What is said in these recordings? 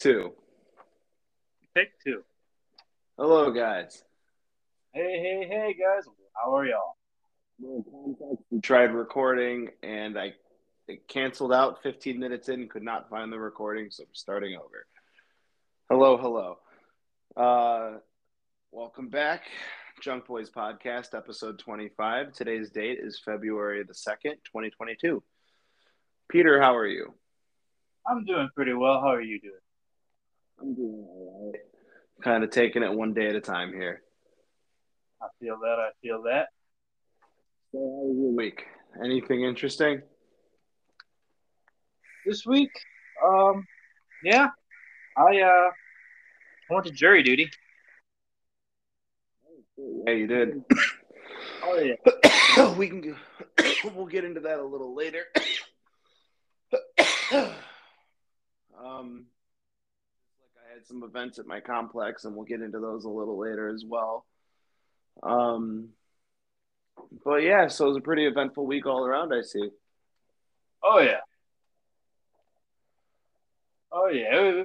Two. Pick two. Hello, guys. Hey, hey, hey, guys. How are y'all? We tried recording and I it canceled out 15 minutes in, could not find the recording, so we're starting over. Hello, hello. Uh, welcome back. Junk Boys Podcast, episode 25. Today's date is February the 2nd, 2022. Peter, how are you? I'm doing pretty well. How are you doing? I'm doing all right. Kind of taking it one day at a time here. I feel that. I feel that. So, how was your week? Anything interesting? This week, um, yeah, I uh, I went to jury duty. Yeah, you did. Oh yeah. we can. Go, we'll get into that a little later. um, Had some events at my complex, and we'll get into those a little later as well. Um, but yeah, so it was a pretty eventful week all around. I see. Oh yeah. Oh yeah.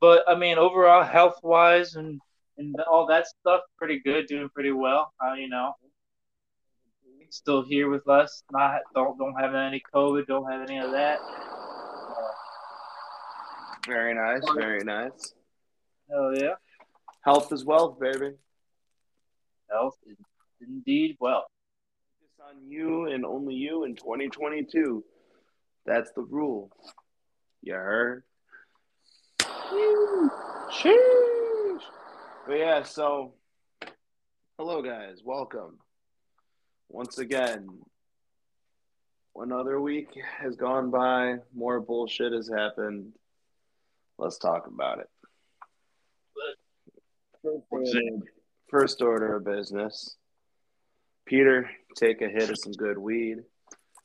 But I mean, overall, health wise and and all that stuff, pretty good, doing pretty well. Uh, you know, still here with us. Not don't don't have any COVID. Don't have any of that. Very nice. Very nice. Hell yeah. Health is wealth, baby. Health is indeed well. Focus on you and only you in 2022. That's the rule. You heard? Sheesh. But yeah, so hello guys, welcome. Once again, another week has gone by, more bullshit has happened. Let's talk about it. First order, first order of business. Peter, take a hit of some good weed.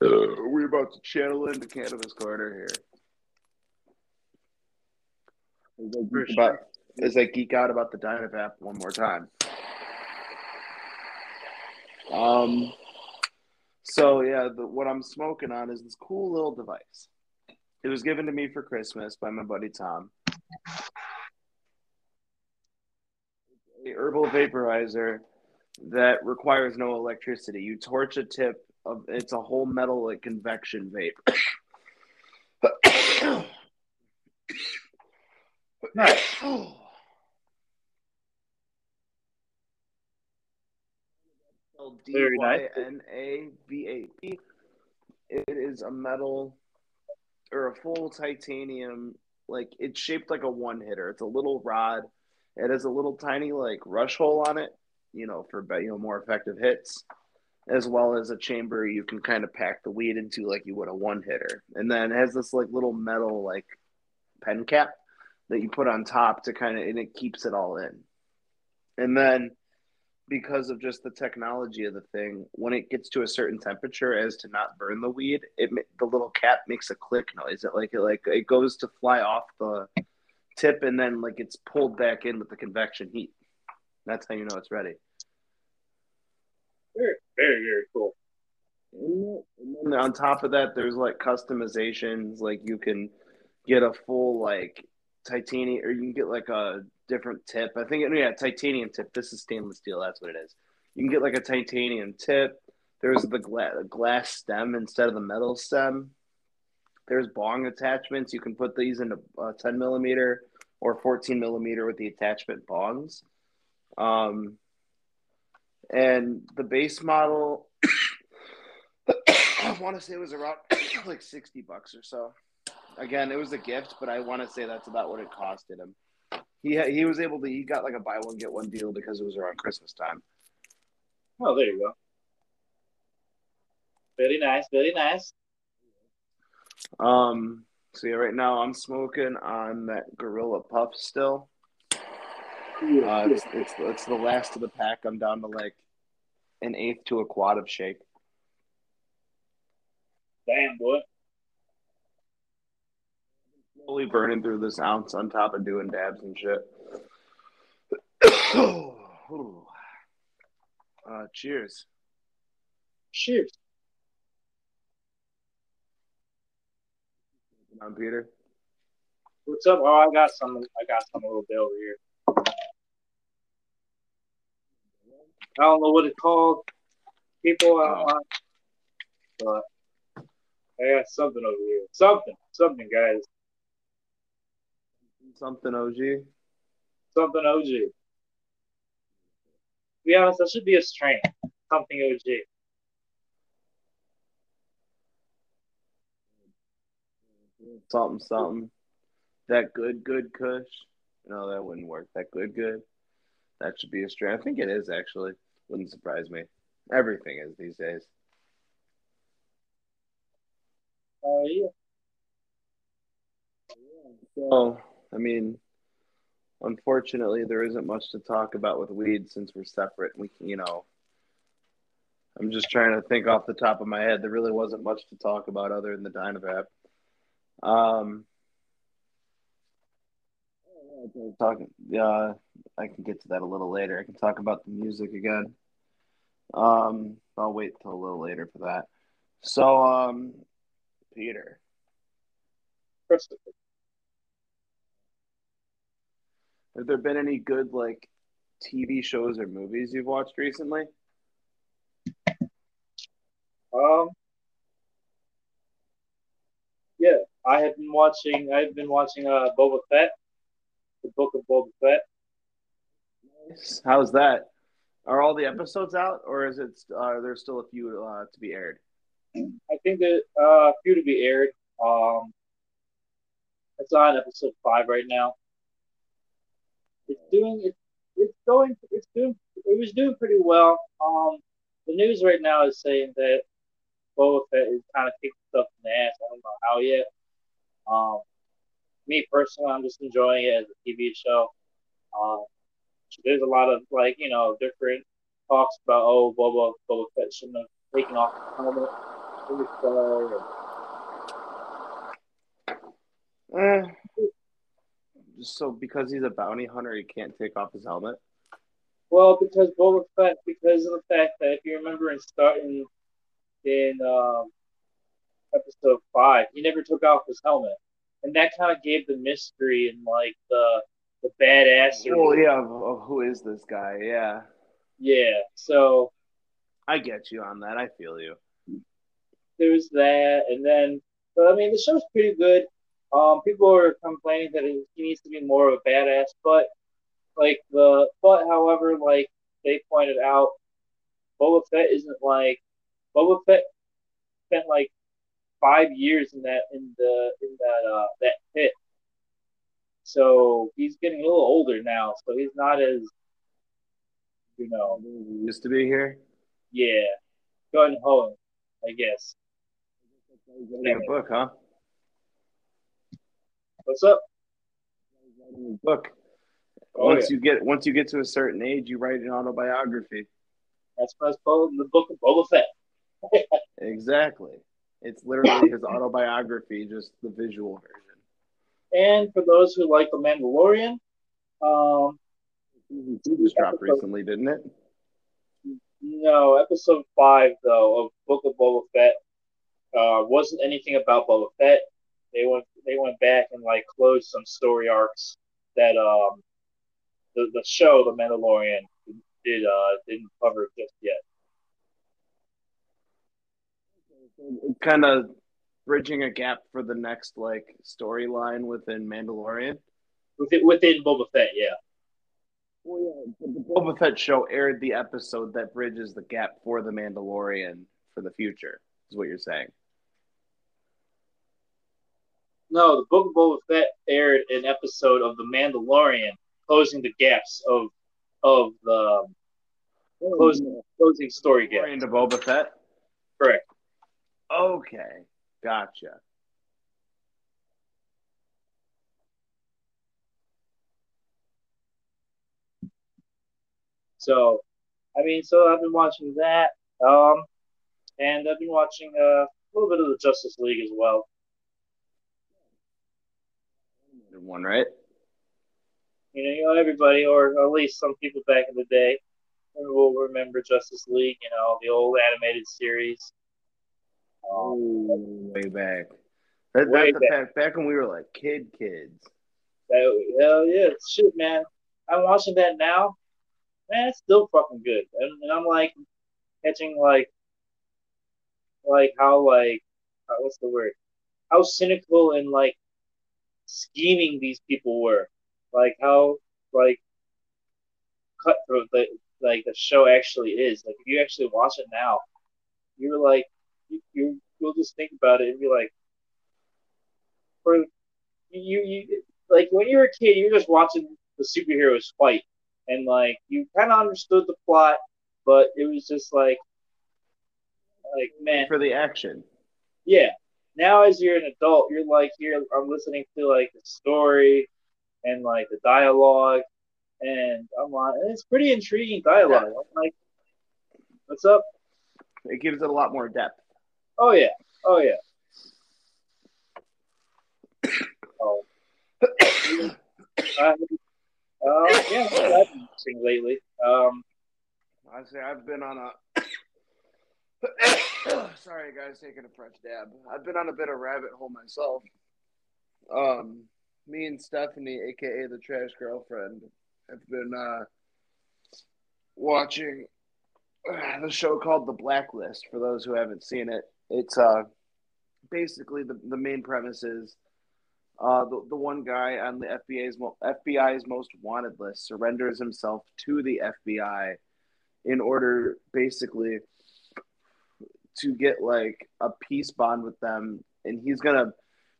Uh, we're about to channel into cannabis corner here. As I, geek about, as I geek out about the Dynavap one more time. Um. So yeah, the, what I'm smoking on is this cool little device. It was given to me for Christmas by my buddy Tom. A herbal vaporizer that requires no electricity. You torch a tip of it's a whole metal like convection vape. Nice. D Very Y nice. N A V A P. It is a metal or a full titanium. Like it's shaped like a one hitter. It's a little rod. It has a little tiny like rush hole on it. You know, for you know more effective hits, as well as a chamber you can kind of pack the weed into like you would a one hitter. And then it has this like little metal like pen cap that you put on top to kind of and it keeps it all in. And then because of just the technology of the thing, when it gets to a certain temperature as to not burn the weed, it the little cap makes a click noise. It like it like it goes to fly off the tip and then like it's pulled back in with the convection heat. That's how you know it's ready. Very, very, very cool. And then on top of that, there's like customizations. Like you can get a full like titanium, or you can get like a different tip. I think yeah, titanium tip. This is stainless steel. That's what it is. You can get like a titanium tip. There's the gla- glass stem instead of the metal stem. There's bong attachments. You can put these into uh, 10 millimeter or 14 millimeter with the attachment bongs. Um, and the base model, I want to say it was around like 60 bucks or so. Again, it was a gift, but I want to say that's about what it costed him. He ha- he was able to he got like a buy one get one deal because it was around Christmas time. Oh, there you go. Very nice. Very nice. Um, so yeah, right now I'm smoking on that Gorilla Puff still. Uh, it's, it's it's the last of the pack. I'm down to like an eighth to a quad of shake. Damn boy. Slowly burning through this ounce on top of doing dabs and shit. uh, cheers. Cheers. On Peter. What's up? Oh, I got some. I got some little bit over here. I don't know what it's called. People, I don't know. But I got something over here. Something. Something, guys. Something OG. Something OG. To be honest, that should be a strain. Something OG. Something, something. That good, good Kush. No, that wouldn't work. That good, good. That should be a strain. I think it is actually. Wouldn't surprise me. Everything is these days. Oh uh, yeah. So, I mean, unfortunately, there isn't much to talk about with weed since we're separate. We, you know, I'm just trying to think off the top of my head. There really wasn't much to talk about other than the Dynavap. Um, talking, yeah, I can get to that a little later. I can talk about the music again. Um, I'll wait till a little later for that. So, um, Peter. Christopher. Have there been any good like TV shows or movies you've watched recently? Um, yeah, I have been watching. I've been watching uh Boba Fett, the Book of Boba Fett. Nice. How's that? Are all the episodes out, or is it? Uh, are there still a few uh, to be aired? I think that uh, a few to be aired. Um, it's on episode five right now. It's doing it. It's going. It's doing. It was doing pretty well. Um, the news right now is saying that Boba Fett is kind of kicking stuff in the ass. I don't know how yet. Um, me personally, I'm just enjoying it as a TV show. Um, there's a lot of like you know different talks about oh Boba Boba Fett shouldn't have taken off the helmet in the show. Eh, just so because he's a bounty hunter, he can't take off his helmet. Well, because Boba Fett, because of the fact that if you remember in starting in um, episode five, he never took off his helmet, and that kind of gave the mystery and like the the badass. Well, yeah, of who is this guy? Yeah, yeah. So I get you on that. I feel you. There's that, and then, but I mean, the show's pretty good. Um, people are complaining that he needs to be more of a badass, but like the but however, like they pointed out, Boba Fett isn't like Boba Fett spent like five years in that in the in that uh that pit. So he's getting a little older now, so he's not as you know he used to be here. Yeah. Gun ho, I guess. A book, huh? What's up? Book. Oh, once yeah. you get once you get to a certain age, you write an autobiography. That's why what's called in the book of Boba Fett. exactly. It's literally his autobiography, just the visual version. And for those who like The Mandalorian, um, just dropped recently, didn't it? No, episode five though of Book of Boba Fett uh, wasn't anything about Boba Fett. They went they went back and like closed some story arcs that um the, the show The Mandalorian did uh didn't cover just yet. Kind of bridging a gap for the next like storyline within Mandalorian. Within within Boba Fett, yeah. Well, yeah, the Boba Fett show aired the episode that bridges the gap for the Mandalorian for the future. Is what you're saying? No, the Book of Boba Fett aired an episode of The Mandalorian, closing the gaps of of the um, closing, closing story gaps. Into Boba Fett. Correct. Okay, gotcha. So, I mean, so I've been watching that, um, and I've been watching uh, a little bit of the Justice League as well. One, right? You know, everybody, or at least some people back in the day, will remember Justice League. You know, the old animated series. Um, way back. That, way that's back. back when we were like kid kids. That, hell yeah, shit, man. I'm watching that now. Man, it's still fucking good, and, and I'm like catching like, like how like, what's the word? How cynical and like scheming these people were, like how like cutthroat the like the show actually is. Like if you actually watch it now, you're like you, you you'll just think about it and be like, for you you like when you were a kid, you're just watching the superheroes fight, and like you kind of understood the plot, but it was just like, like man, for the action. Yeah. Now, as you're an adult, you're like here. I'm listening to like the story and like the dialogue, and I'm like, it's pretty intriguing dialogue. I'm like, what's up? It gives it a lot more depth. Oh yeah. Oh yeah. oh. uh, uh, yeah, I've been watching lately. Um, I say I've been on a. Sorry, guys, taking a fresh dab. I've been on a bit of rabbit hole myself. Um, me and Stephanie, aka the trash girlfriend, have been uh, watching uh, the show called The Blacklist. For those who haven't seen it, it's uh, basically the the main premise is uh, the, the one guy on the FBI's FBI's most wanted list surrenders himself to the FBI in order basically to get like a peace bond with them and he's gonna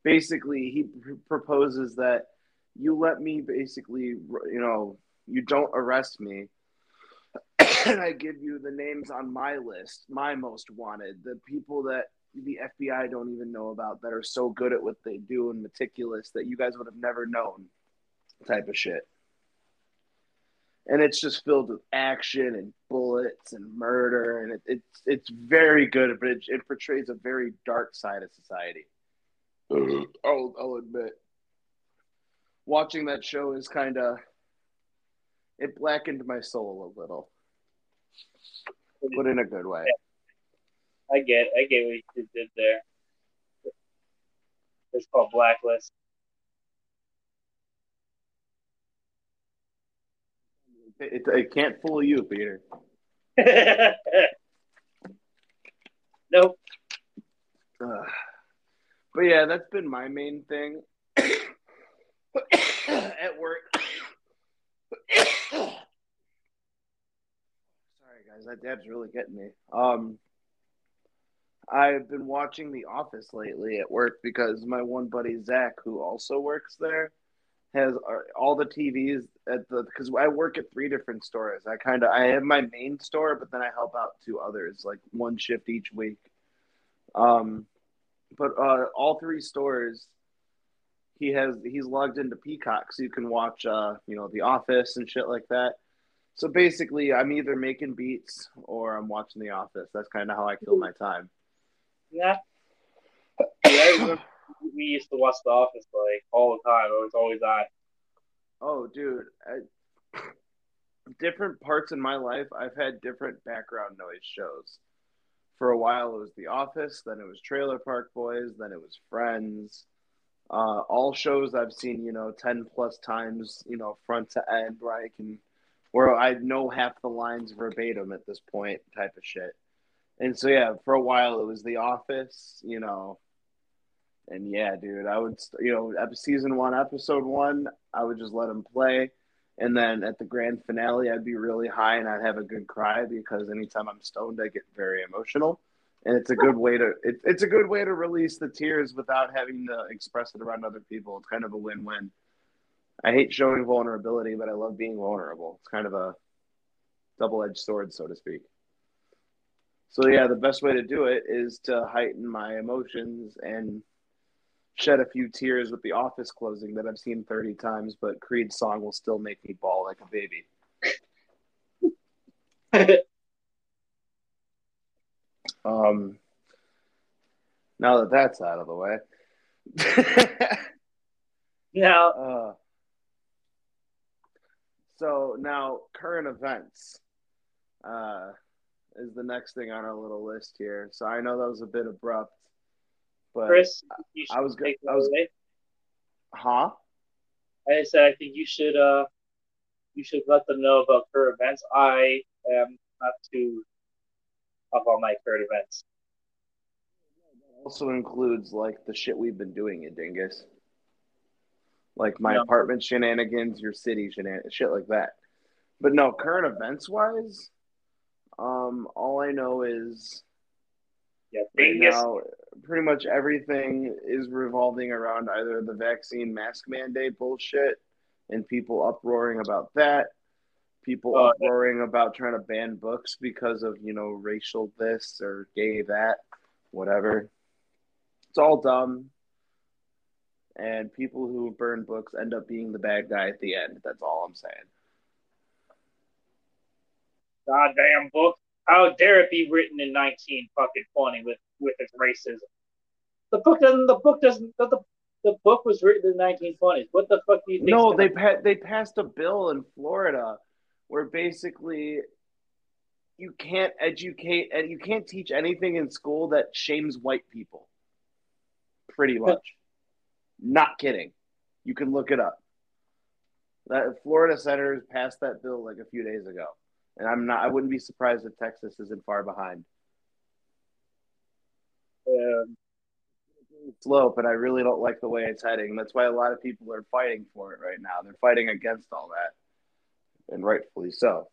basically he proposes that you let me basically you know you don't arrest me and i give you the names on my list my most wanted the people that the FBI don't even know about that are so good at what they do and meticulous that you guys would have never known type of shit. And it's just filled with action and bullets and murder, and it, it's it's very good, but it, it portrays a very dark side of society. I'll, I'll admit, watching that show is kind of it blackened my soul a little, but in a good way. I get, I get what you did there. It's called Blacklist. It, it can't fool you, Peter. nope. Uh, but yeah, that's been my main thing at work. Sorry, guys, that dab's really getting me. Um, I've been watching The Office lately at work because my one buddy Zach, who also works there, has uh, all the TVs at the because I work at three different stores. I kind of I have my main store, but then I help out two others, like one shift each week. Um, but uh, all three stores, he has he's logged into Peacock, so you can watch uh, you know The Office and shit like that. So basically, I'm either making beats or I'm watching The Office. That's kind of how I kill my time. Yeah. yeah we used to watch The Office like all the time. It was always on. Oh, dude. I, different parts in my life, I've had different background noise shows. For a while, it was The Office, then it was Trailer Park Boys, then it was Friends. Uh, all shows I've seen, you know, 10 plus times, you know, front to end, where I can, where I know half the lines verbatim at this point, type of shit. And so yeah, for a while it was The Office, you know, and yeah, dude, I would you know season one, episode one, I would just let him play, and then at the grand finale, I'd be really high and I'd have a good cry because anytime I'm stoned, I get very emotional, and it's a good way to it, it's a good way to release the tears without having to express it around other people. It's kind of a win-win. I hate showing vulnerability, but I love being vulnerable. It's kind of a double-edged sword, so to speak. So yeah, the best way to do it is to heighten my emotions and shed a few tears with the office closing that I've seen 30 times, but Creed's song will still make me bawl like a baby. um now that that's out of the way. yeah. Uh, so now current events. Uh is the next thing on our little list here. So I know that was a bit abrupt, but Chris, I was good. I was, away. huh? I said I think you should uh you should let them know about current events. I am not too up on my current events. Also includes like the shit we've been doing in Dingus. Like my yeah. apartment shenanigans, your city shenanigans, shit like that. But no, current events wise, um, all I know is yeah, right now pretty much everything is revolving around either the vaccine mask mandate bullshit and people uproaring about that, people uh, uproaring about trying to ban books because of, you know, racial this or gay that, whatever. It's all dumb. And people who burn books end up being the bad guy at the end. That's all I'm saying. Goddamn book. How dare it be written in nineteen fucking twenty with with its racism? The book doesn't. The book doesn't. The, the book was written in the 1920s. What the fuck do you think? No, they pa- they passed a bill in Florida where basically you can't educate and you can't teach anything in school that shames white people. Pretty much. Not kidding. You can look it up. That Florida senators passed that bill like a few days ago. And I'm not I wouldn't be surprised if Texas isn't far behind. Um, slope, and I really don't like the way it's heading. That's why a lot of people are fighting for it right now. They're fighting against all that, and rightfully so.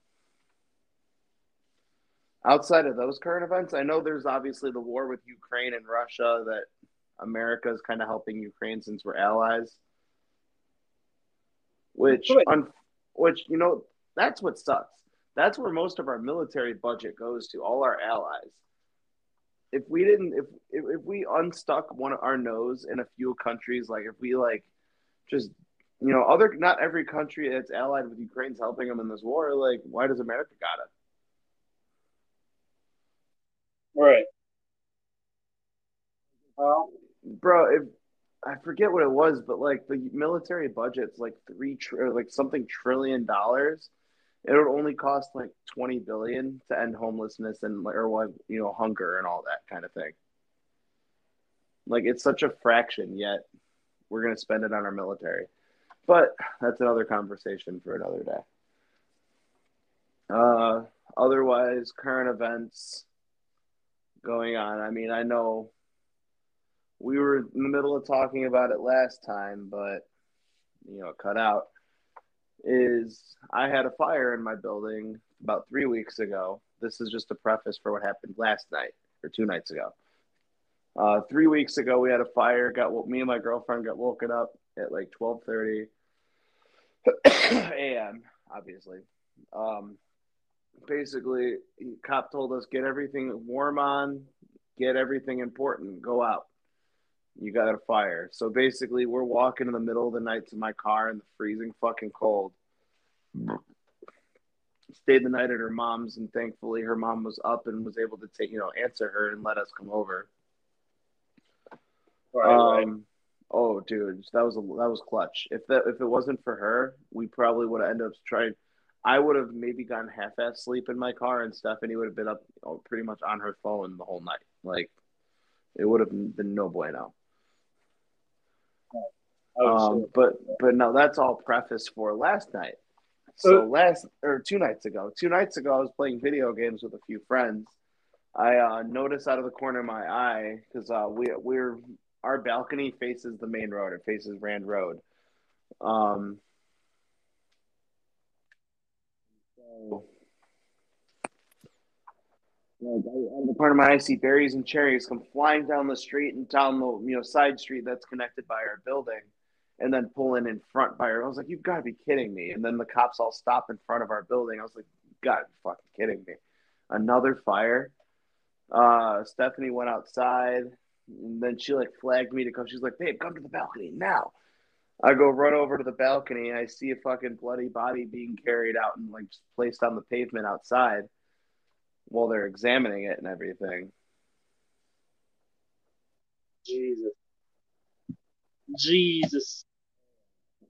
Outside of those current events, I know there's obviously the war with Ukraine and Russia that America is kind of helping Ukraine since we're allies. Which, un- which you know, that's what sucks. That's where most of our military budget goes to, all our allies. If we didn't if if we unstuck one of our nose in a few countries like if we like just you know other not every country that's allied with ukraine's helping them in this war like why does america got it? Right. Well bro if i forget what it was but like the military budget's like three tr- like something trillion dollars it would only cost like 20 billion to end homelessness and or like you know hunger and all that kind of thing. Like it's such a fraction yet we're going to spend it on our military. But that's another conversation for another day. Uh otherwise current events going on. I mean i know we were in the middle of talking about it last time but you know cut out is I had a fire in my building about three weeks ago. This is just a preface for what happened last night or two nights ago. Uh, three weeks ago, we had a fire. Got me and my girlfriend got woken up at like twelve thirty a.m. Obviously, um, basically, cop told us get everything warm on, get everything important, go out you got a fire. So basically, we're walking in the middle of the night to my car in the freezing fucking cold. Stayed the night at her mom's, and thankfully, her mom was up and was able to take, you know, answer her and let us come over. Right, um, right. Oh, dude, that was a, that was clutch. If that if it wasn't for her, we probably would have ended up trying. I would have maybe gotten half-ass sleep in my car, and Stephanie would have been up you know, pretty much on her phone the whole night. Like, it would have been no bueno. Oh, um, but but no, that's all preface for last night. So last or two nights ago, two nights ago, I was playing video games with a few friends. I uh, noticed out of the corner of my eye because uh, we we're our balcony faces the main road. It faces Rand Road. Um, so, like, out of the corner of my eye, I see berries and cherries come flying down the street and down the you know side street that's connected by our building and then pulling in front by her. I was like, you've got to be kidding me. And then the cops all stop in front of our building. I was like, be fucking kidding me. Another fire. Uh, Stephanie went outside and then she like flagged me to come. She's like, babe, come to the balcony now. I go run over to the balcony. I see a fucking bloody body being carried out and like placed on the pavement outside while they're examining it and everything. Jesus. Jesus.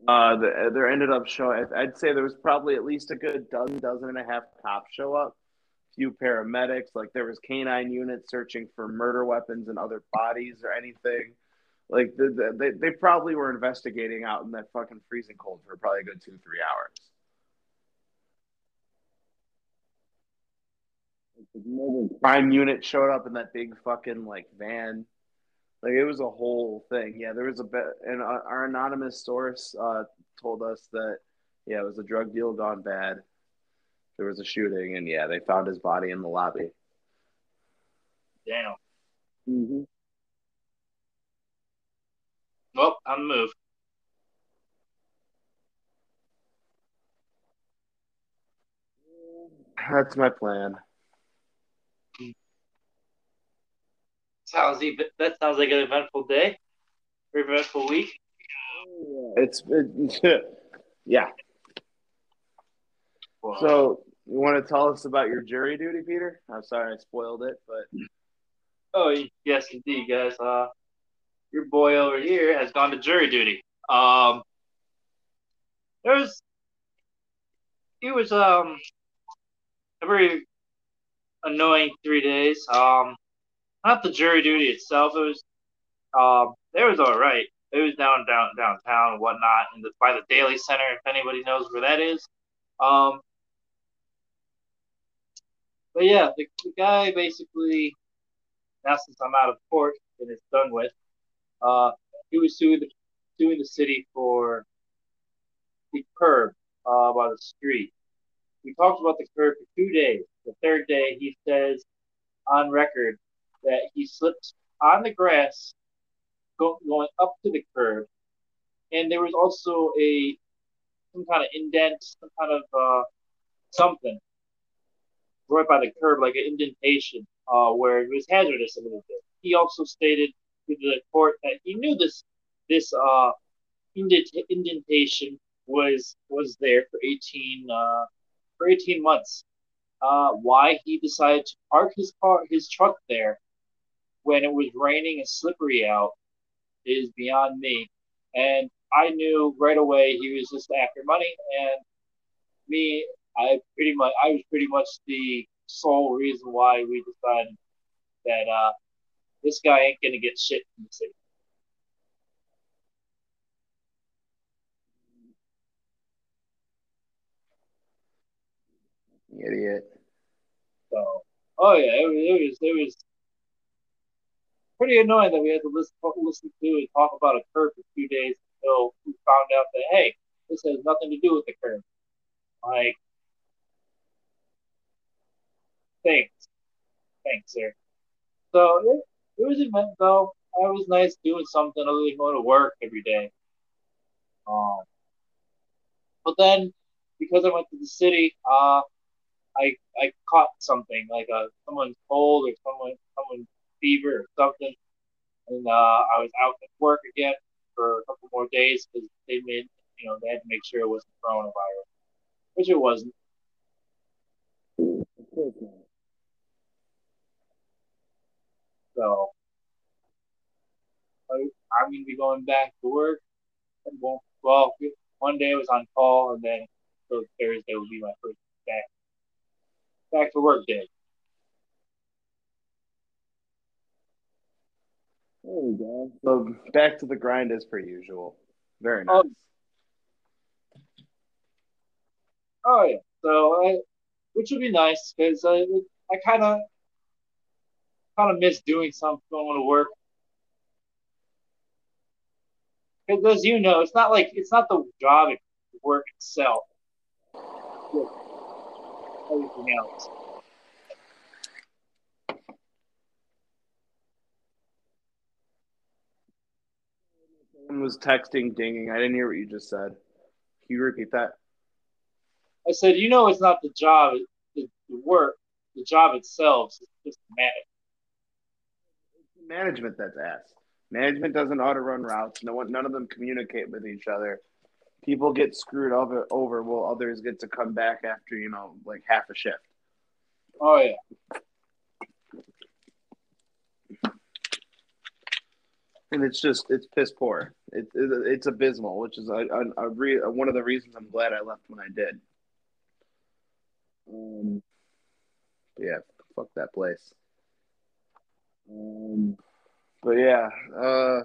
Uh, the, there ended up showing. I'd say there was probably at least a good dozen, dozen and a half cops show up. Few paramedics, like there was canine units searching for murder weapons and other bodies or anything. Like the, the, they they probably were investigating out in that fucking freezing cold for probably a good two three hours. Crime unit showed up in that big fucking like van. Like it was a whole thing. Yeah, there was a bit, and our, our anonymous source uh, told us that yeah, it was a drug deal gone bad. There was a shooting, and yeah, they found his body in the lobby. Damn. Mm-hmm. Well, I'm moved. That's my plan. Sounds even, that sounds like an eventful day, eventful week. It's it, yeah. Wow. So you want to tell us about your jury duty, Peter? I'm sorry I spoiled it, but Oh yes, indeed, guys. Uh, your boy over here has gone to jury duty. Um, there's it was um a very annoying three days. Um, not the jury duty itself. It was um it was all right. It was down down downtown and whatnot, and by the Daley Center. If anybody knows where that is, um. But yeah, the, the guy basically now since I'm out of court and it's done with, uh, he was suing the, suing the city for the curb uh, by the street. We talked about the curb for two days. The third day, he says on record that he slipped on the grass go, going up to the curb, and there was also a some kind of indent, some kind of uh, something right by the curb, like an indentation uh, where it was hazardous a little bit. He also stated to the court that he knew this this uh, indent- indentation was was there for 18 uh, for 18 months. Uh, why he decided to park his car his truck there when it was raining and slippery out is beyond me. And I knew right away he was just after money. And me, I pretty much I was pretty much the sole reason why we decided that uh, this guy ain't gonna get shit in the city. idiot. So, oh yeah, it it was, it was pretty annoying that we had to listen listen to and talk about a curve for two days until we found out that hey, this has nothing to do with the curve. Like, thanks, thanks, sir. So it, it was event though. It was nice doing something other than going to work every day. Um, but then because I went to the city, uh, I I caught something like a someone's cold or someone someone fever or something, and uh, I was out at work again for a couple more days because they made you know they had to make sure it wasn't coronavirus, which it wasn't. So I'm gonna be going back to work. And well, one day I was on call, and then so Thursday will be my first back to work day. There we go. So back to the grind as per usual. Very nice. Um, Oh yeah, so I, which would be nice because I I kind of kind of miss doing something going to work. Because as you know, it's not like it's not the job the work itself. It's everything else. Was texting, dinging. I didn't hear what you just said. Can you repeat that? I said, you know, it's not the job, the, the work, the job itself. It's just management. Management that's ass. Management doesn't auto run routes. No one, none of them communicate with each other. People get screwed over, over while others get to come back after you know like half a shift. Oh yeah. And it's just it's piss poor. It, it it's abysmal, which is a, a, a re, one of the reasons I'm glad I left when I did. Um, yeah, fuck that place. Um, but yeah, uh,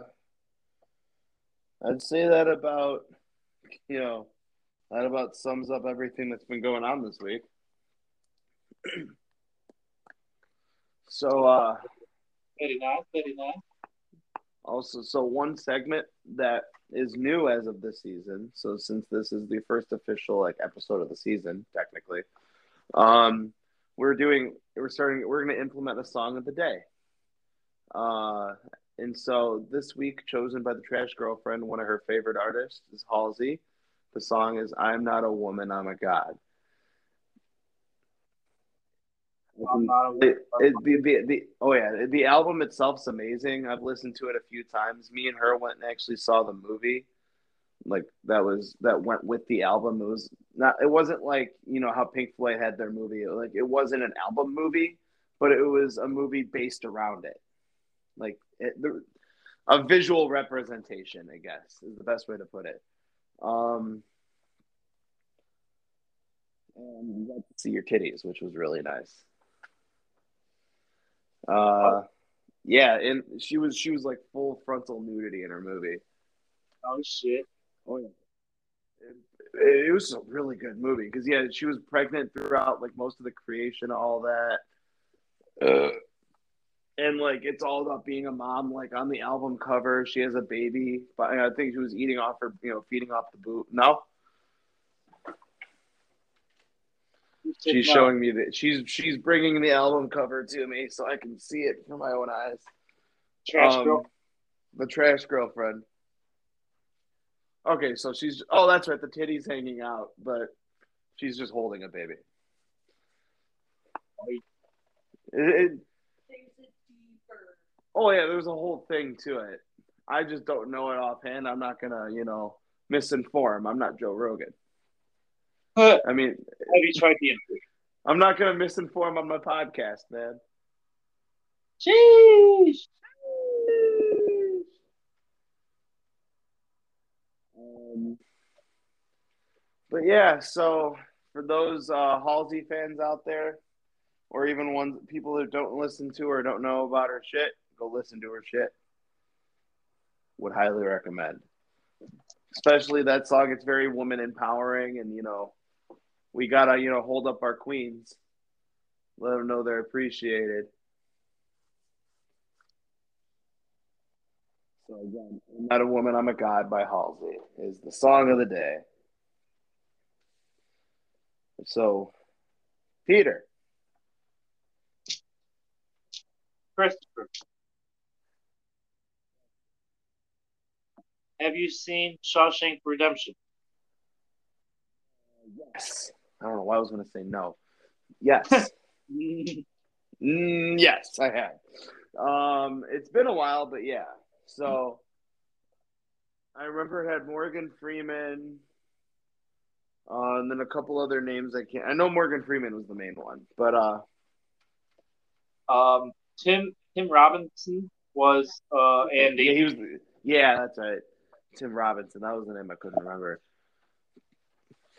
I'd say that about, you know, that about sums up everything that's been going on this week. so, uh, Very nice, very nice. Also, so one segment that is new as of this season. So, since this is the first official like episode of the season, technically, um, we're doing, we're starting, we're going to implement a song of the day. Uh, and so this week, chosen by the Trash Girlfriend, one of her favorite artists is Halsey. The song is "I'm Not a Woman, I'm a God." I'm not a- It, it, the, the, the, oh yeah, the album itself's amazing. I've listened to it a few times. Me and her went and actually saw the movie. Like that was that went with the album. It was not. It wasn't like you know how Pink Floyd had their movie. Like it wasn't an album movie, but it was a movie based around it. Like it, the, a visual representation, I guess, is the best way to put it. Um, and you got to see your titties, which was really nice. Uh, yeah, and she was she was like full frontal nudity in her movie. Oh shit. Oh yeah, it, it was a really good movie because yeah, she was pregnant throughout like most of the creation, all that. Uh, and like it's all about being a mom. Like on the album cover, she has a baby, but I think she was eating off her, you know, feeding off the boot. No, she's No. showing me that she's she's bringing the album cover to me so I can see it for my own eyes. trash Um, girl. The trash girlfriend. Okay, so she's oh that's right, the titty's hanging out, but she's just holding a baby. It, it- oh yeah, there's a whole thing to it. I just don't know it offhand. I'm not gonna, you know, misinform. I'm not Joe Rogan. Have I mean, you tried the? I'm not gonna misinform on my podcast, man. Jeez. Um, but yeah, so for those uh, Halsey fans out there, or even ones people that don't listen to or don't know about her shit, go listen to her shit. Would highly recommend. Especially that song. It's very woman empowering, and you know, we gotta you know hold up our queens, let them know they're appreciated. So again, I'm not a woman, I'm a god by Halsey is the song of the day. So, Peter, Christopher. Have you seen Shawshank Redemption? yes. I don't know why I was going to say no. Yes. Mm, yes, I have. Um, it's been a while, but yeah. So, I remember it had Morgan Freeman, uh, and then a couple other names I can't. I know Morgan Freeman was the main one, but uh, Um, Tim Tim Robinson was uh Andy. Yeah, he was. Yeah, that's right. Tim Robinson. That was the name I couldn't remember.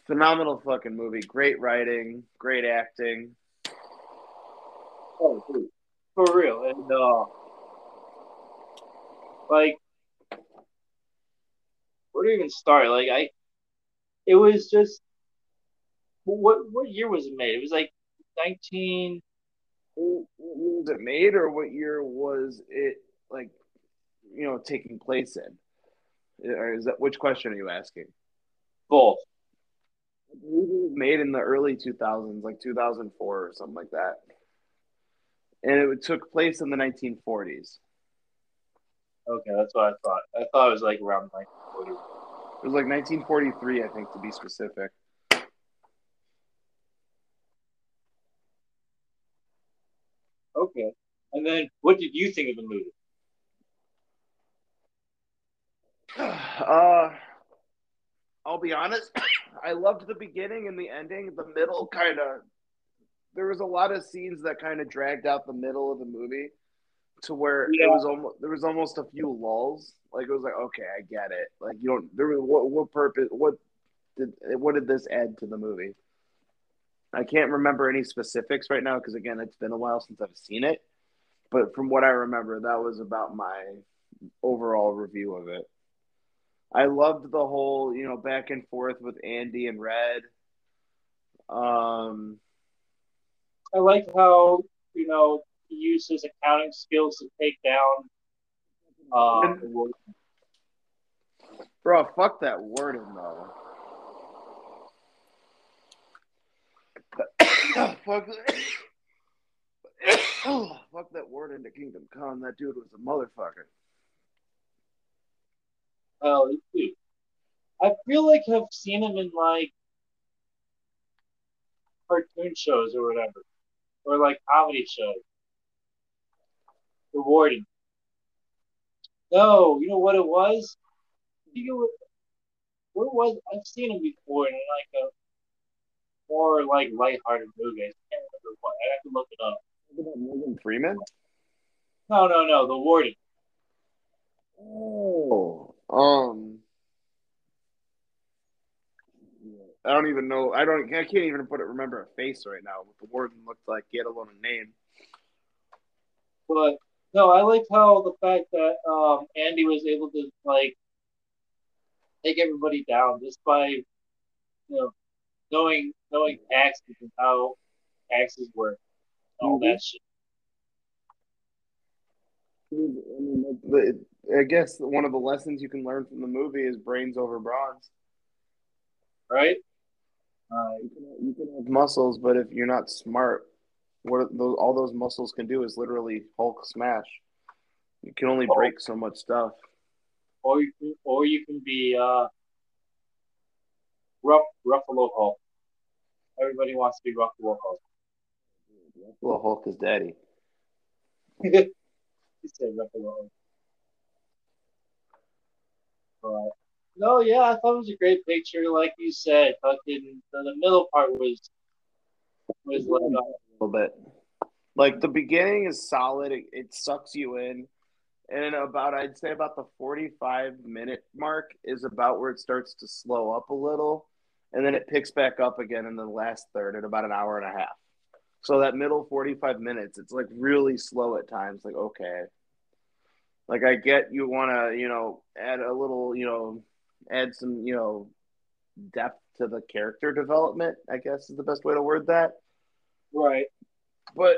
Phenomenal fucking movie. Great writing. Great acting. Oh, dude. for real. And uh, like, where do you even start? Like, I, it was just, what what year was it made? It was like nineteen. Was it made or what year was it like? You know, taking place in. Or is that which question are you asking? Both. I believe it was made in the early 2000s, like 2004 or something like that. And it took place in the 1940s. Okay, that's what I thought. I thought it was like around like forty. It was like 1943, I think, to be specific. Okay. And then, what did you think of the movie? Uh, I'll be honest. I loved the beginning and the ending. The middle kind of. There was a lot of scenes that kind of dragged out the middle of the movie, to where Yeah. it was almost there was almost a few lulls. Like it was like, okay, I get it. Like you don't. There was what what purpose? What did what did this add to the movie? I can't remember any specifics right now because again, it's been a while since I've seen it. But from what I remember, that was about my overall review of it. I loved the whole, you know, back and forth with Andy and Red. Um, I like how you know he used his accounting skills to take down. Um, bro, fuck that Warden though. fuck, fuck that Warden to Kingdom Come. That dude was a motherfucker. Oh. I feel like I've seen him in like cartoon shows or whatever, or like comedy shows. The Warden. No, you know what it was? I think it was. What was? I've seen him before in like a more like lighthearted movie. I can't remember what. I have to look it up. Morgan Freeman? No, no, no. The Warden. Oh, um, I don't even know. I don't. I can't even put it. Remember a face right now. What the warden looked like, get alone a name. But no, I like how the fact that um, Andy was able to like take everybody down just by you know knowing knowing taxes and how taxes work, all mm-hmm. that shit. I mean, I guess one of the lessons you can learn from the movie is brains over bronze. Right. Uh, you, can, you can have muscles, but if you're not smart, what those, all those muscles can do is literally Hulk smash. You can only break so much stuff. Or you can, or you can be uh, rough Ruffalo Hulk. Everybody wants to be Ruffalo Hulk. Ruffalo Hulk is daddy. Ruffalo Hulk. But no, yeah, I thought it was a great picture. Like you said, fucking the, the middle part was was a little bit. Like the beginning is solid. It, it sucks you in, and about I'd say about the forty-five minute mark is about where it starts to slow up a little, and then it picks back up again in the last third at about an hour and a half. So that middle forty-five minutes, it's like really slow at times. Like okay, like I get you want to you know add a little you know add some you know depth to the character development. I guess is the best way to word that. Right. But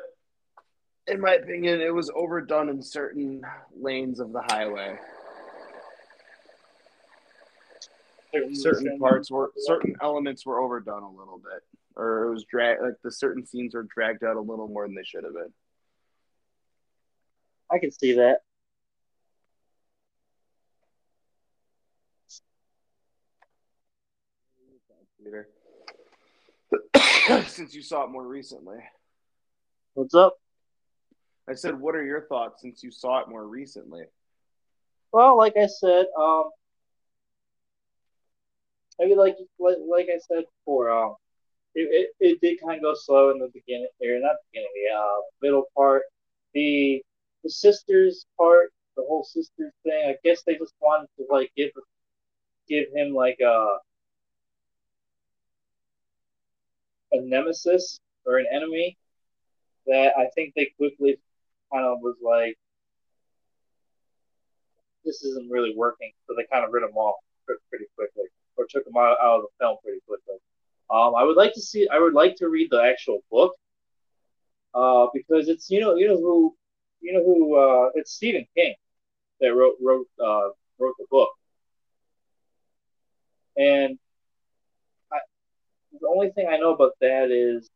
in my opinion, it was overdone in certain lanes of the highway. Certain, certain parts were certain elements were overdone a little bit, or it was drag like the certain scenes were dragged out a little more than they should have been. I can see that. Peter. Since you saw it more recently. What's up? I said, what are your thoughts since you saw it more recently? Well, like I said, um, I mean, like, like, like I said before, um, it, it, it did kind of go slow in the beginning, or not the beginning, the uh, middle part. The the sisters part, the whole sisters thing. I guess they just wanted to like give give him like a a nemesis or an enemy that I think they quickly kind of was like, this isn't really working. So they kind of rid him off pretty quickly or took him out, out of the film pretty quickly. Um, I would like to see, I would like to read the actual book uh, because it's, you know, you know who, you know who, uh, it's Stephen King that wrote, wrote, uh, wrote the book. And the only thing I know about that is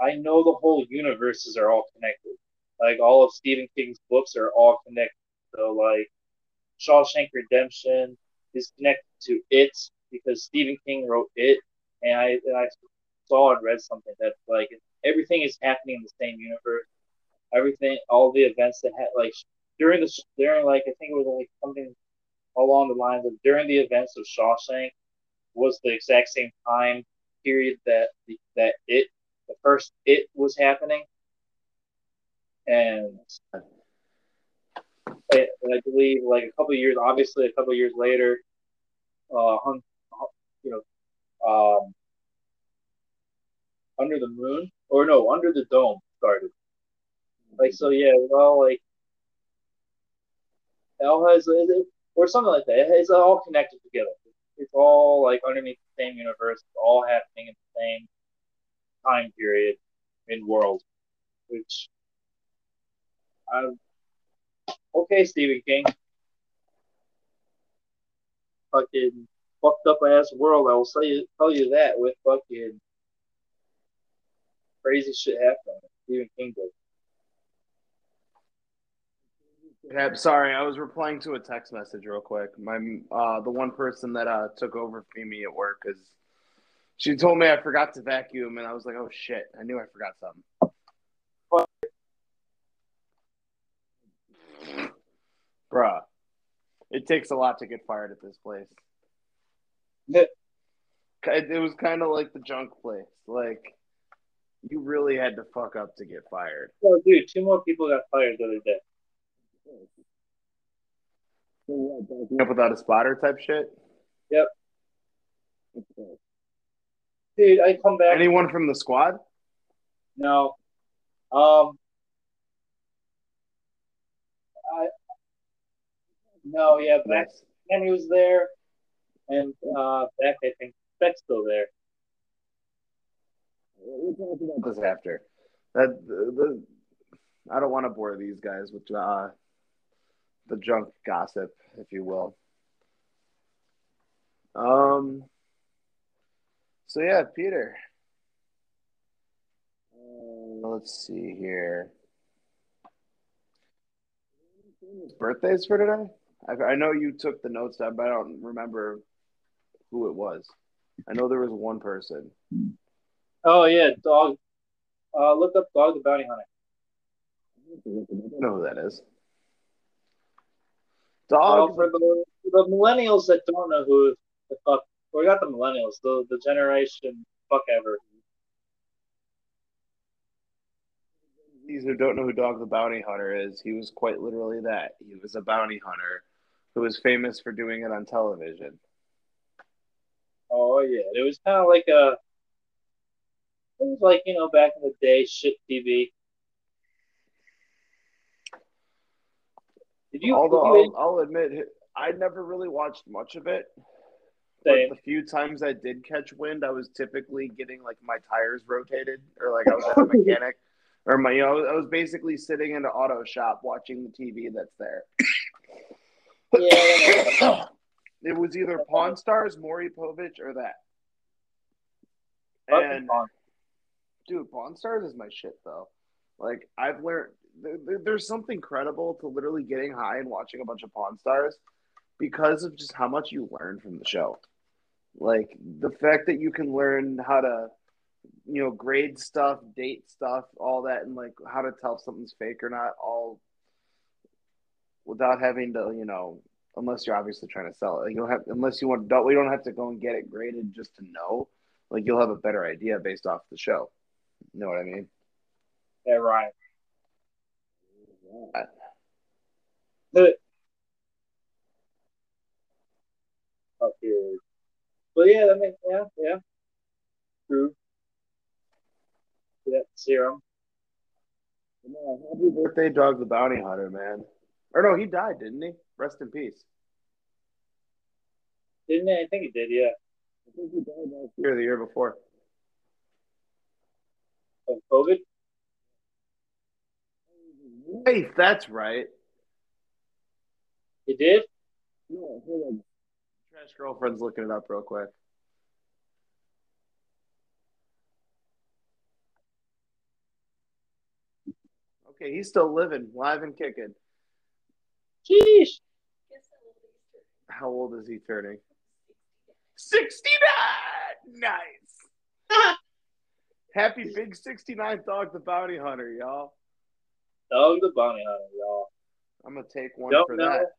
I know the whole universes are all connected. Like all of Stephen King's books are all connected. So like Shawshank Redemption is connected to it because Stephen King wrote it, and I and I saw and read something that like everything is happening in the same universe. Everything, all the events that had like during the during like I think it was like something along the lines of during the events of Shawshank, was the exact same time period that that it the first it was happening, and, and I believe like a couple of years, obviously a couple of years later, uh, you know, um, under the moon or no, under the dome started. Like so, yeah. Well, like it all has or something like that. It's all connected together. It's all like underneath same universe. All happening in the same time period in world, which I okay, Stephen King. Fucking fucked up ass world. I will tell you tell you that with fucking crazy shit happening. Stephen King did. Yeah, sorry, I was replying to a text message real quick. My uh, the one person that uh, took over for me at work is she told me I forgot to vacuum, and I was like, "Oh shit!" I knew I forgot something. Bruh, it takes a lot to get fired at this place. It, it was kind of like the junk place. Like, you really had to fuck up to get fired. Oh, dude, two more people got fired the other day. Up without a spotter type shit? Yep. Dude, I come back. Anyone from the squad? No. Um, I, no, yeah, Beck, Kenny was there, and uh, Beck, I think Beck's still there. We'll talk about this after. That the, the I don't want to bore these guys with uh, the junk gossip, if you will. Um. So yeah, Peter. Uh, let's see here. Birthdays for today? I, I know you took the notes down, but I don't remember who it was. I know there was one person. Oh yeah, dog. Uh, look up Dog the Bounty Hunter. I don't know who that is. Dog. Uh, for the, the millennials that don't know who the fuck, we got the millennials, the the generation fuck ever. These who don't know who Dog the Bounty Hunter is, he was quite literally that. He was a bounty hunter who was famous for doing it on television. Oh yeah, it was kind of like a. It was like you know back in the day, shit TV. Did you? Although did you, I'll, I'll, admit, I never really watched much of it. Same. But the few times I did catch wind, I was typically getting like my tires rotated, or like I was at a mechanic, or my you know I was basically sitting in an auto shop watching the TV that's there. Yeah. it was either Pawn Stars, Maury Povich, or that. And dude, Pawn Stars is my shit though. Like I've learned there's something credible to literally getting high and watching a bunch of Pawn Stars because of just how much you learn from the show. Like the fact that you can learn how to, you know, grade stuff, date stuff, all that, and like how to tell if something's fake or not, all without having to, you know, unless you're obviously trying to sell it. Like, you'll have unless you want, don't we don't have to go and get it graded just to know. Like you'll have a better idea based off the show. You know what I mean? Yeah, right. But, okay. But yeah, that makes yeah, yeah. True. That serum. happy birthday, Dog the Bounty Hunter, man. Or no, he died, didn't he? Rest in peace. Didn't he? I think he did, yeah. I think he died last year, the year before. Of COVID? Hey, that's right. You did? Yeah, hold on. Trash girlfriend's looking it up real quick. Okay, he's still living, live and kicking. Sheesh. How old is he turning? 69! Nice. Happy big 69th dog, the bounty hunter, y'all. Dog the bounty hunter, y'all. I'm gonna take one don't for know. that.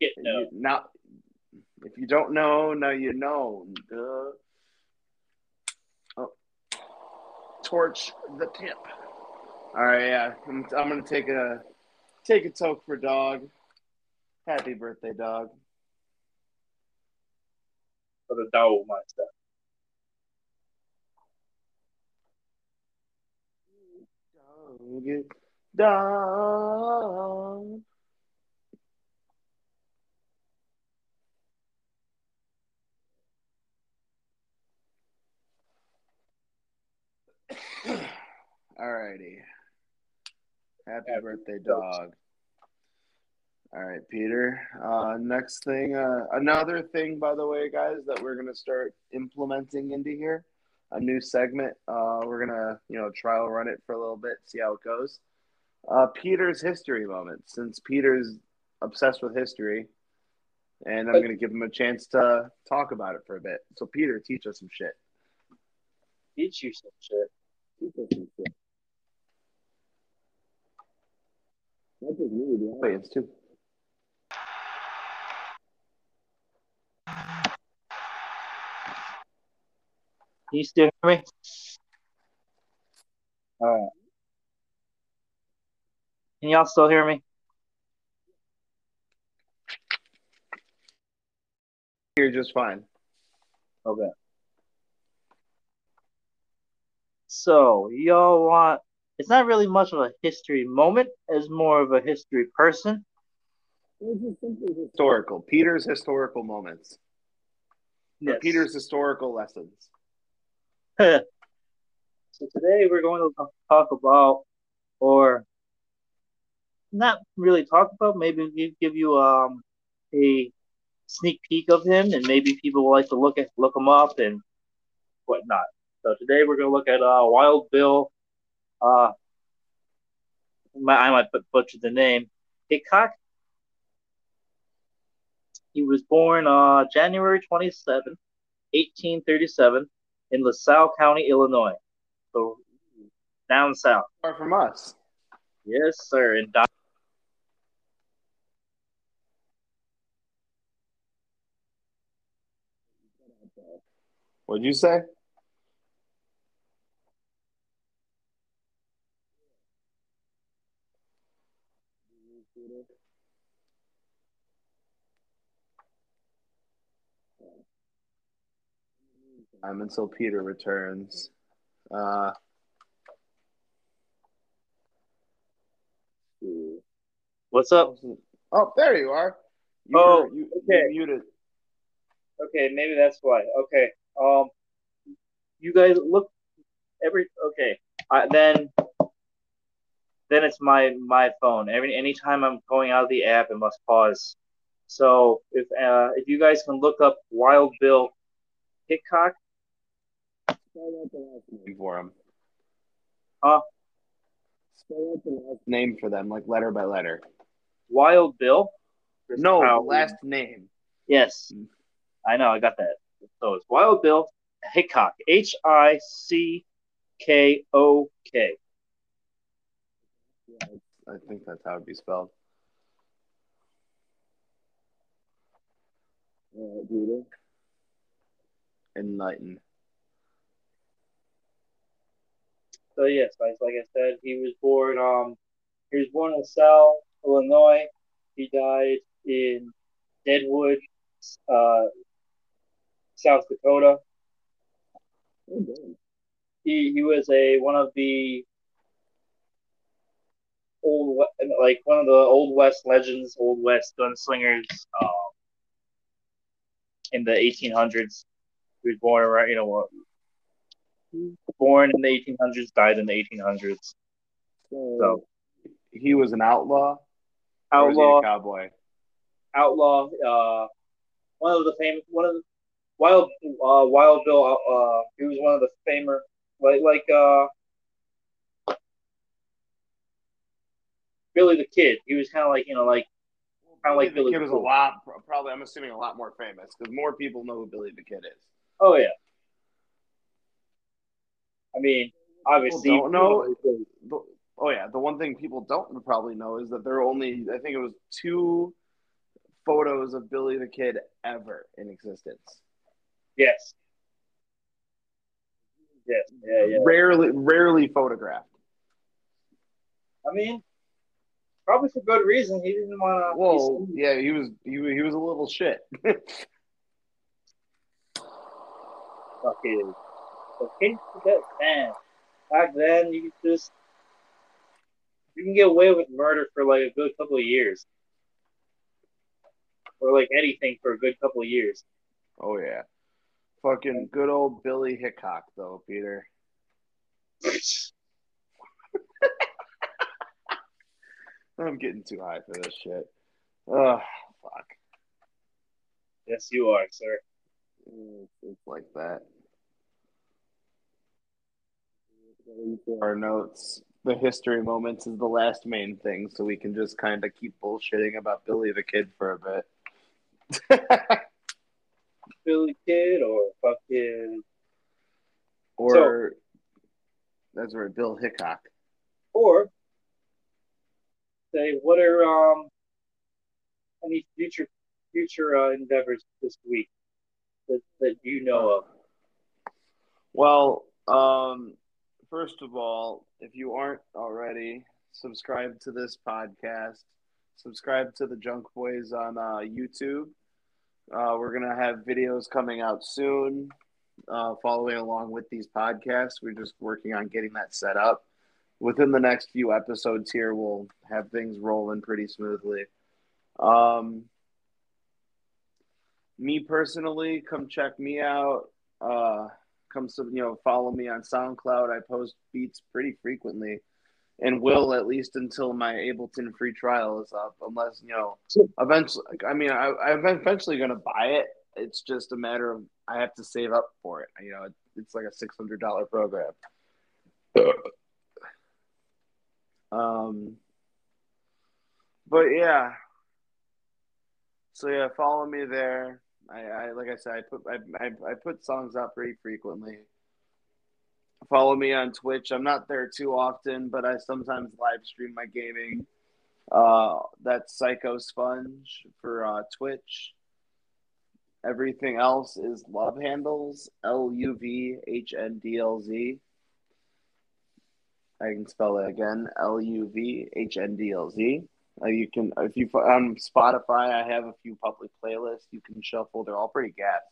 Get no. Now, if you don't know, now you know. Duh. Oh. Torch the tip. All right, yeah. I'm, I'm gonna take a take a toke for dog. Happy birthday, dog. For the dog monster. Dog down. All righty. Happy, Happy birthday, dog. All right, Peter. Uh, next thing, uh, another thing, by the way, guys, that we're gonna start implementing into here, a new segment. Uh, we're gonna, you know, trial run it for a little bit, see how it goes. Uh, Peter's history moment, since Peter's obsessed with history, and I'm gonna give him a chance to talk about it for a bit. So, Peter, teach us some shit. Teach you some shit. Teach us some shit. Not just me, the audience too. Can you still hear me? All right. Can y'all still hear me? You're just fine. Okay. So y'all want? It's not really much of a history moment, as more of a history person. Historical. Peter's historical moments. Yes. Peter's historical lessons. so today we're going to talk about, or not really talk about, maybe give, give you um a sneak peek of him, and maybe people will like to look at look him up and whatnot. So today we're going to look at uh, Wild Bill. Uh, I might butcher the name. Hickok. He was born uh, January 27, 1837, in LaSalle County, Illinois. So down south. Far from us. Yes, sir. And di- What'd you say? Um, until Peter returns. Uh, what's up? oh, there you are. You Oh, were- you, okay. you muted. Okay, maybe that's why. Okay. Um, you guys look every okay. Uh, then, then it's my my phone. Every anytime I'm going out of the app, it must pause. So if uh, if you guys can look up Wild Bill Hickok, Name for him. Huh? Spell out the last name for them, like letter by letter. Wild Bill. No, the How- last name. Yes, I know. I got that. So it's Wild Bill Hickok. H I C K O K. I think that's how it'd be spelled. Uh, Peter. Enlighten. So yes, like, like I said, he was born. Um, he was born in LaSalle, Illinois. He died in Deadwood, uh, South Dakota. He he was a one of the old like one of the old west legends, old west gunslingers. Um, in the 1800s, he was born around you know what. Born in the 1800s, died in the 1800s. So he was an outlaw. Or he a outlaw, cowboy. outlaw. Uh, one of the famous, one of the Wild, uh, Wild Bill. Uh, he was one of the famous, like like uh, Billy the Kid. He was kind of like you know like Kinda like the Billy Kid was a lot, probably. I'm assuming a lot more famous because more people know who Billy the Kid is. oh yeah. I mean, obviously, don't know. Oh yeah, the one thing people don't probably know is that there are only I think it was two photos of Billy the Kid ever in existence. Yes. Yes. Yeah. Yeah. Rarely, rarely photographed. I mean, probably for good reason. He didn't want to. Whoa, yeah, he was he, was- he was a little shit. fucking. Can't man. Back then, you could just you can get away with murder for like a good couple of years, or like anything for a good couple of years. oh yeah, fucking good old Billy Hickok though, Peter. I'm getting too high for this shit. Oh, fuck. Yes, you are, sir. It's like that. Our notes. The history moments is the last main thing, so we can just kind of keep bullshitting about Billy the Kid for a bit. Billy Kid or fucking or so, that's right, Bill Hickok. Or say, what are um any future future uh, endeavors this week that, that you know of? Well, um, first of all, if you aren't already, subscribe to this podcast. Subscribe to the Junk Boys on uh, YouTube. Uh, we're gonna have videos coming out soon, uh, following along with these podcasts. We're just working on getting that set up. Within the next few episodes here, we'll have things rolling pretty smoothly. Um, me personally, come check me out. Uh, come to you know follow me on SoundCloud. I post beats pretty frequently, and will at least until my Ableton free trial is up. Unless you know, eventually. I mean, I, I'm eventually going to buy it. It's just a matter of I have to save up for it. You know, it's like a six hundred dollar program. Um, but yeah. So yeah, follow me there. I, I like I said, I put I, I, I put songs out pretty frequently. Follow me on Twitch. I'm not there too often, but I sometimes live stream my gaming. Uh, that's Psycho Sponge for uh, Twitch. Everything else is Love Handles, L U V H N D L Z. I can spell it again, L U V H N D L Z. Uh, you can if you on Spotify, I have a few public playlists you can shuffle. They're all pretty gas.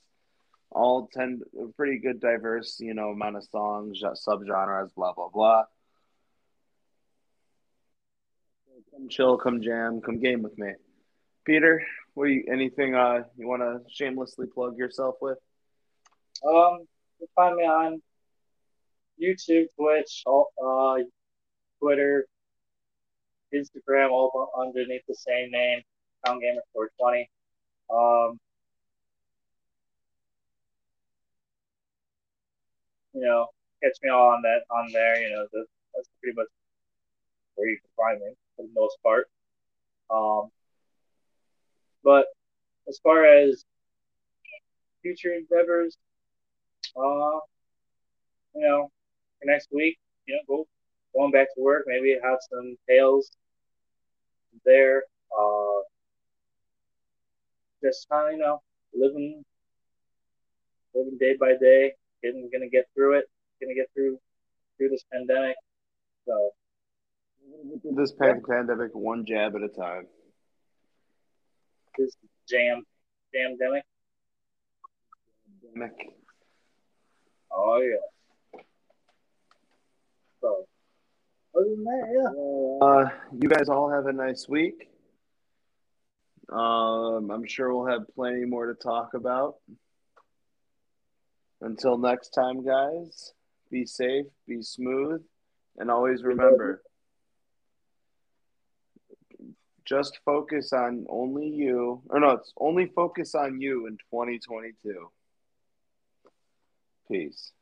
All tend pretty good, diverse, you know, amount of songs, subgenres, blah blah blah. Come chill, come jam, come game with me. Peter, what you, anything uh you want to shamelessly plug yourself with? Um, find me on YouTube, Twitch, uh, Twitter, Instagram, all underneath the same name, Pound Gamer 420. Um, you know, catch me all on that on there. You know, the, that's pretty much where you can find me for the most part. Um, but as far as future endeavors, uh, you know, for next week, you know, go going back to work, maybe have some tales there. Uh, just kind of, you know, living, living day by day, getting, gonna get through it, gonna get through, through this pandemic. So, this pandemic one jab at a time. This jam, jam demic. Oh yeah. So, other than that, yeah. Uh, you guys all have a nice week. Um, I'm sure we'll have plenty more to talk about. Until next time, guys, be safe, be smooth, and always remember just focus on only you. Or no, it's only focus on you in 2022. Peace.